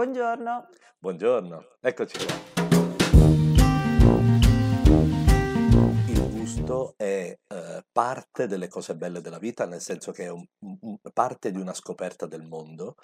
Buongiorno. Buongiorno, eccoci qua. Il gusto è eh, parte delle cose belle della vita, nel senso che è un- un- parte di una scoperta del mondo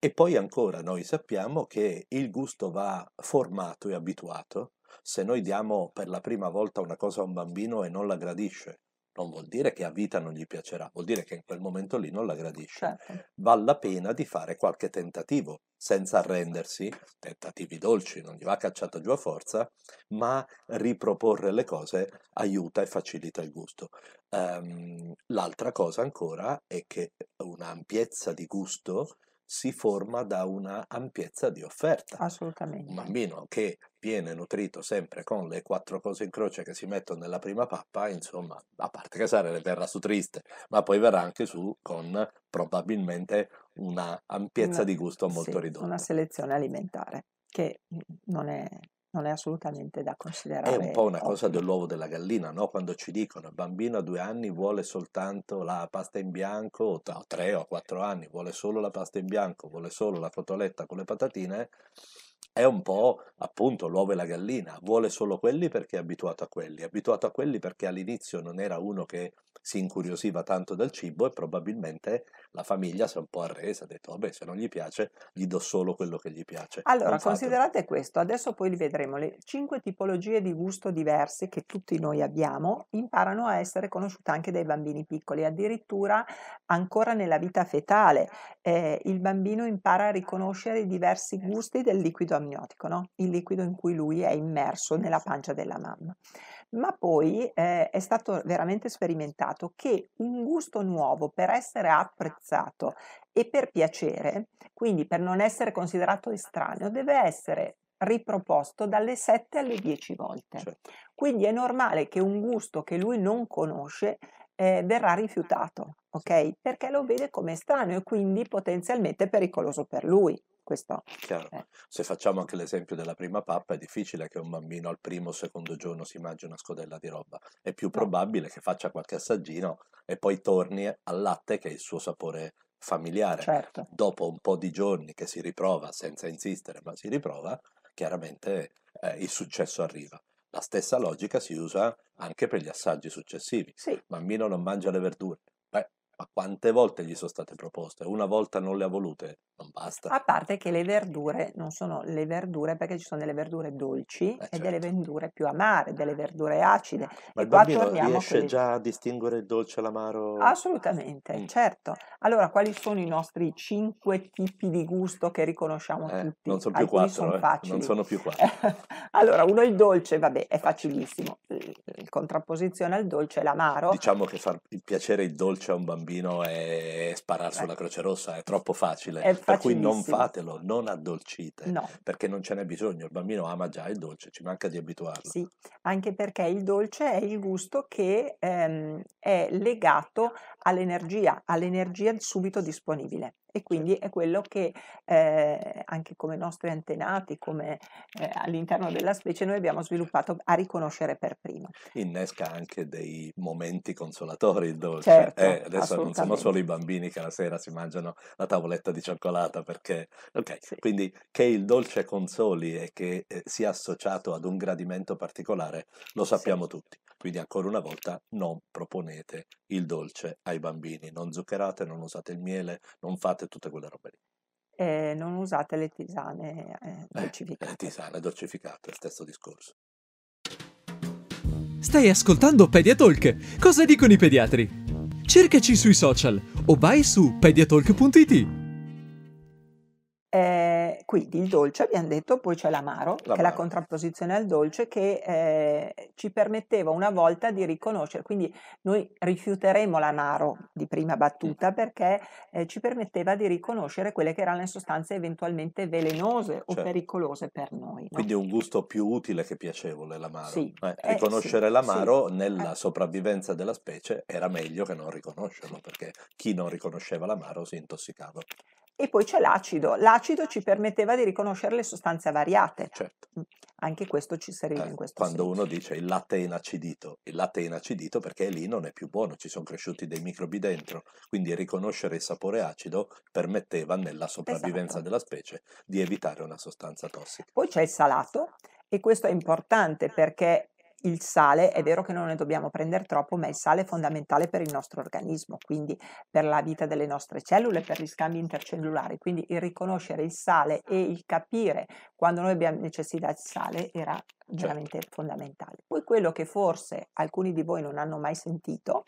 e poi ancora noi sappiamo che il gusto va formato e abituato. Se noi diamo per la prima volta una cosa a un bambino e non la gradisce, non vuol dire che a vita non gli piacerà, vuol dire che in quel momento lì non la gradisce. Certo. Vale la pena di fare qualche tentativo, senza arrendersi, tentativi dolci, non gli va cacciata giù a forza, ma riproporre le cose aiuta e facilita il gusto. Ehm, l'altra cosa ancora è che un'ampiezza di gusto si forma da una ampiezza di offerta. Un Assolutamente. bambino che viene nutrito sempre con le quattro cose in croce che si mettono nella prima pappa, insomma, a parte che Sara ne verrà su triste, ma poi verrà anche su con probabilmente una ampiezza Una, di gusto molto sì, una ridotta. selezione alimentare che mm, non è, non è assolutamente da È un considerare po' una cosa ottima. dell'uovo della gallina, no? Quando ci dicono il bambino a due anni vuole soltanto la pasta in bianco, o a tre o a quattro anni vuole solo la pasta in bianco, vuole solo la cotoletta con le patatine, è un po' appunto l'uovo e la gallina, vuole solo quelli perché è abituato a quelli, è abituato a quelli perché all'inizio non era uno che si incuriosiva tanto del cibo e probabilmente la famiglia si è un po' arresa, ha detto vabbè se non gli piace gli do solo quello che gli piace, Allora, non fatelo. considerate questo, adesso poi li vedremo, le cinque tipologie di gusto diverse che tutti noi abbiamo imparano a essere conosciute anche dai bambini piccoli, addirittura ancora nella vita fetale eh, il bambino impara a riconoscere i diversi gusti del liquido amniotico, no? Il liquido in cui lui è immerso nella pancia della mamma. Ma poi eh, è stato veramente sperimentato che un gusto nuovo per essere apprezzato e per piacere, quindi per non essere considerato estraneo, deve essere riproposto dalle 7 alle 10 volte. Certo. Quindi è normale che un gusto che lui non conosce eh, verrà rifiutato, ok? Perché lo vede come estraneo e quindi potenzialmente pericoloso per lui. Questo è. Se facciamo anche l'esempio della prima pappa, è difficile che un bambino al primo o secondo giorno si mangi una scodella di roba. È più No, probabile che faccia qualche assaggino e poi torni al latte che è il suo sapore familiare. certo. Dopo un po' di giorni che si riprova, senza insistere, ma si riprova, chiaramente eh, il successo arriva. La stessa logica si usa anche per gli assaggi successivi. Sì, Il bambino non mangia le verdure. Ma quante volte gli sono state proposte? Una volta non le ha volute? Non basta. a parte che le verdure non sono le verdure perché ci sono delle verdure dolci Eh e delle certo. verdure più amare, delle verdure acide. Ma E il bambino riesce quelli... già a distinguere il dolce e l'amaro? Assolutamente, Mm. certo. Allora, quali sono i nostri cinque tipi di gusto che riconosciamo Eh, tutti? non sono più Alcuni quattro, sono eh. Non sono più quattro. Allora, uno il dolce, vabbè, è facilissimo. Contrapposizione al dolce è l'amaro. Diciamo che far piacere il dolce a un bambino è sparare sulla Croce Rossa, è troppo facile. è Per cui non fatelo, non addolcite, No, perché non ce n'è bisogno. Il bambino ama già il dolce, ci manca di abituarlo. sì, anche perché il dolce è il gusto che ehm, è legato all'energia, all'energia subito disponibile. E quindi Certo. è quello che eh, anche come nostri antenati, come eh, all'interno della specie, noi abbiamo sviluppato a riconoscere per primo. Innesca anche dei momenti consolatori il dolce. Certo, Eh, adesso non sono solo i bambini che la sera si mangiano la tavoletta di cioccolata perché... Ok, Sì, quindi che il dolce consoli e che eh, sia associato ad un gradimento particolare lo sì. sappiamo tutti. Quindi ancora una volta non proponete il dolce ai bambini, non zuccherate, non usate il miele, non fate tutte quelle robe lì. E non usate le tisane eh, Eh, eh, dolcificate. tisane, dolcificate, stesso discorso. Stai ascoltando Pediatalk. Cosa dicono i pediatri? Cercaci sui social o vai su pediatalk.it. Eh, quindi il dolce abbiamo detto, poi c'è l'amaro, che è la L'amaro. contrapposizione al dolce che eh, ci permetteva una volta di riconoscere, quindi noi rifiuteremo l'amaro di prima battuta perché eh, ci permetteva di riconoscere quelle che erano le sostanze eventualmente velenose o certo. pericolose per noi, no? Quindi è un gusto più utile che piacevole l'amaro. Sì, Eh, eh, sì, riconoscere sì, l'amaro eh, nella sopravvivenza della specie era meglio che non riconoscerlo, perché chi non riconosceva l'amaro si intossicava. E poi c'è l'acido. L'acido ci permetteva di riconoscere le sostanze variate. Certo. Mm, Anche questo ci serviva Eh, in questo quando senso. uno dice il latte è inacidito, il latte è inacidito perché lì non è più buono, ci sono cresciuti dei microbi dentro, quindi riconoscere il sapore acido permetteva nella sopravvivenza Esatto. della specie di evitare una sostanza tossica. Poi c'è il salato e questo è importante perché il sale, è vero che non ne dobbiamo prendere troppo, ma il sale è fondamentale per il nostro organismo, quindi per la vita delle nostre cellule, per gli scambi intercellulari. Quindi il riconoscere il sale e il capire quando noi abbiamo necessità di sale era Certo. veramente fondamentale. Poi quello che forse alcuni di voi non hanno mai sentito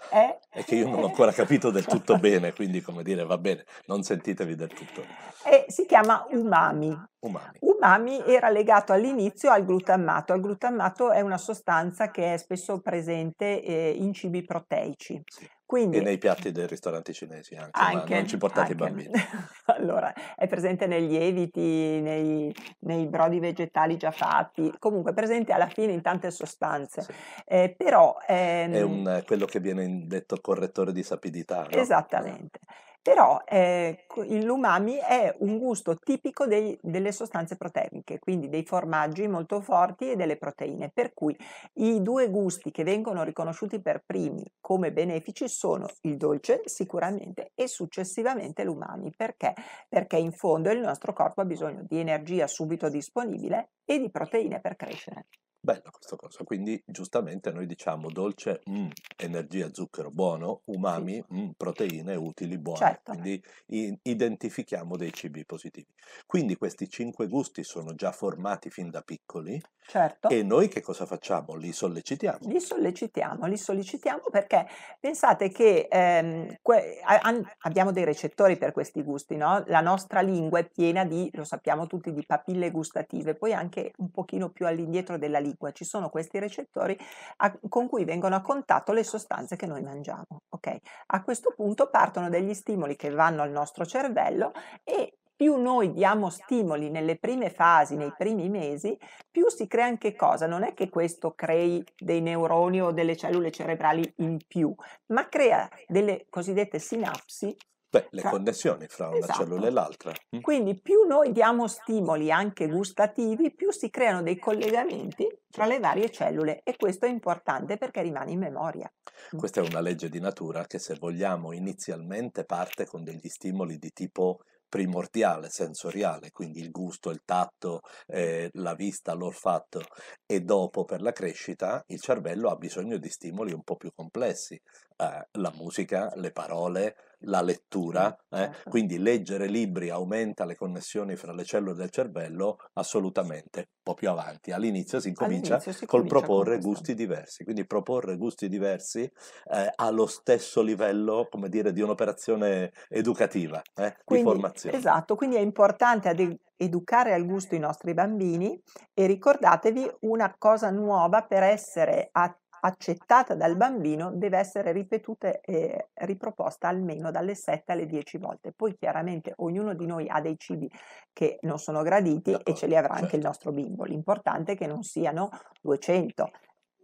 è... E che io non ho ancora capito del tutto bene, quindi come dire, va bene, non sentitevi del tutto e si chiama umami. umani. Umami era legato all'inizio al glutammato. Il glutammato è una sostanza che è spesso presente eh, in cibi proteici. Sì. Quindi E nei piatti dei ristoranti cinesi anche, anche, non ci portate i anche. bambini. allora, è presente nei lieviti, nei, nei brodi vegetali già fatti, comunque è presente alla fine in tante sostanze. Sì. Eh, però È ehm, un, quello che viene detto correttore di sapidità, no? Esattamente. Però eh, l'umami è un gusto tipico dei- delle sostanze proteiche, quindi dei formaggi molto forti e delle proteine, per cui i due gusti che vengono riconosciuti per primi come benefici sono il dolce sicuramente e successivamente l'umami. Perché? Perché in fondo il nostro corpo ha bisogno di energia subito disponibile e di proteine per crescere. Bello questo cosa, quindi giustamente noi diciamo dolce, mm, energia, zucchero, buono, umami, mm, proteine, utili, buone, Certo. quindi i- identifichiamo dei cibi positivi. Quindi questi cinque gusti sono già formati fin da piccoli Certo. e noi che cosa facciamo? Li sollecitiamo. Li sollecitiamo, li sollecitiamo perché pensate che ehm, que- a- abbiamo dei recettori per questi gusti, no? La nostra lingua è piena di, lo sappiamo tutti, di papille gustative, poi anche un pochino più all'indietro della lingua ci sono questi recettori a- con cui vengono a contatto le sostanze che noi mangiamo, ok? A questo punto partono degli stimoli che vanno al nostro cervello e più noi diamo stimoli nelle prime fasi, nei primi mesi, più si crea anche cosa? Non è che questo crei dei neuroni o delle cellule cerebrali in più, ma crea delle cosiddette sinapsi. Beh, le Fra- connessioni fra una Esatto. cellula e l'altra. mm? Quindi più noi diamo stimoli anche gustativi, più si creano dei collegamenti tra le varie cellule e questo è importante perché rimane in memoria. Questa è una legge di natura che se vogliamo inizialmente parte con degli stimoli di tipo primordiale, sensoriale, quindi il gusto, il tatto, eh, la vista, l'olfatto e dopo per la crescita il cervello ha bisogno di stimoli un po' più complessi, eh, la musica, le parole, la lettura, eh, certo. quindi leggere libri aumenta le connessioni fra le cellule del cervello assolutamente, un po' più avanti. All'inizio si incomincia All'inizio si col comincia proporre gusti diversi, quindi proporre gusti diversi eh, allo stesso livello, come dire, di un'operazione educativa, eh, di Quindi, formazione. esatto, quindi è importante ade- educare al gusto i nostri bambini e ricordatevi una cosa nuova per essere a- accettata dal bambino deve essere ripetuta e riproposta almeno dalle 7 alle 10 volte. Poi chiaramente ognuno di noi ha dei cibi che non sono graditi e ce li avrà anche il certo. nostro bimbo. L'importante è che non siano 200.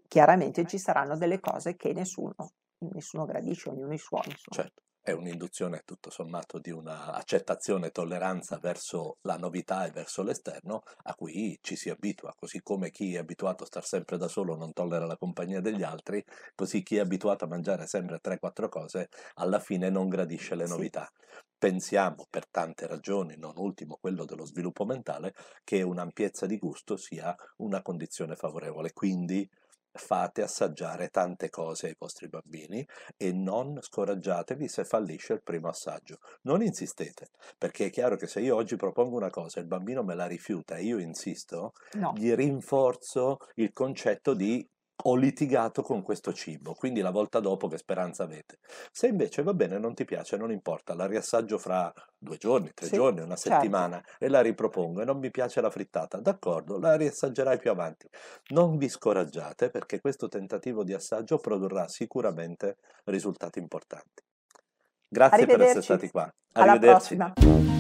Chiaramente ci saranno delle cose che nessuno, nessuno gradisce, ognuno i suoi. insomma. Certo, è un'induzione tutto sommato di una accettazione e tolleranza verso la novità e verso l'esterno a cui ci si abitua, così come chi è abituato a star sempre da solo non tollera la compagnia degli altri, così chi è abituato a mangiare sempre 3-4 cose alla fine non gradisce le Sì. novità. Pensiamo per tante ragioni, non ultimo quello dello sviluppo mentale, che un'ampiezza di gusto sia una condizione favorevole, quindi fate assaggiare tante cose ai vostri bambini e non scoraggiatevi se fallisce il primo assaggio. Non insistete, perché è chiaro che se io oggi propongo una cosa e il bambino me la rifiuta e io insisto, No. gli rinforzo il concetto di ho litigato con questo cibo, quindi la volta dopo che speranza avete. Se invece va bene, non ti piace, non importa, la riassaggio fra due giorni, tre Sì, giorni, una certo. settimana e la ripropongo e non mi piace la frittata, d'accordo, la riassaggerai più avanti. Non vi scoraggiate perché questo tentativo di assaggio produrrà sicuramente risultati importanti. Grazie per essere stati qua. Alla Arrivederci. prossima.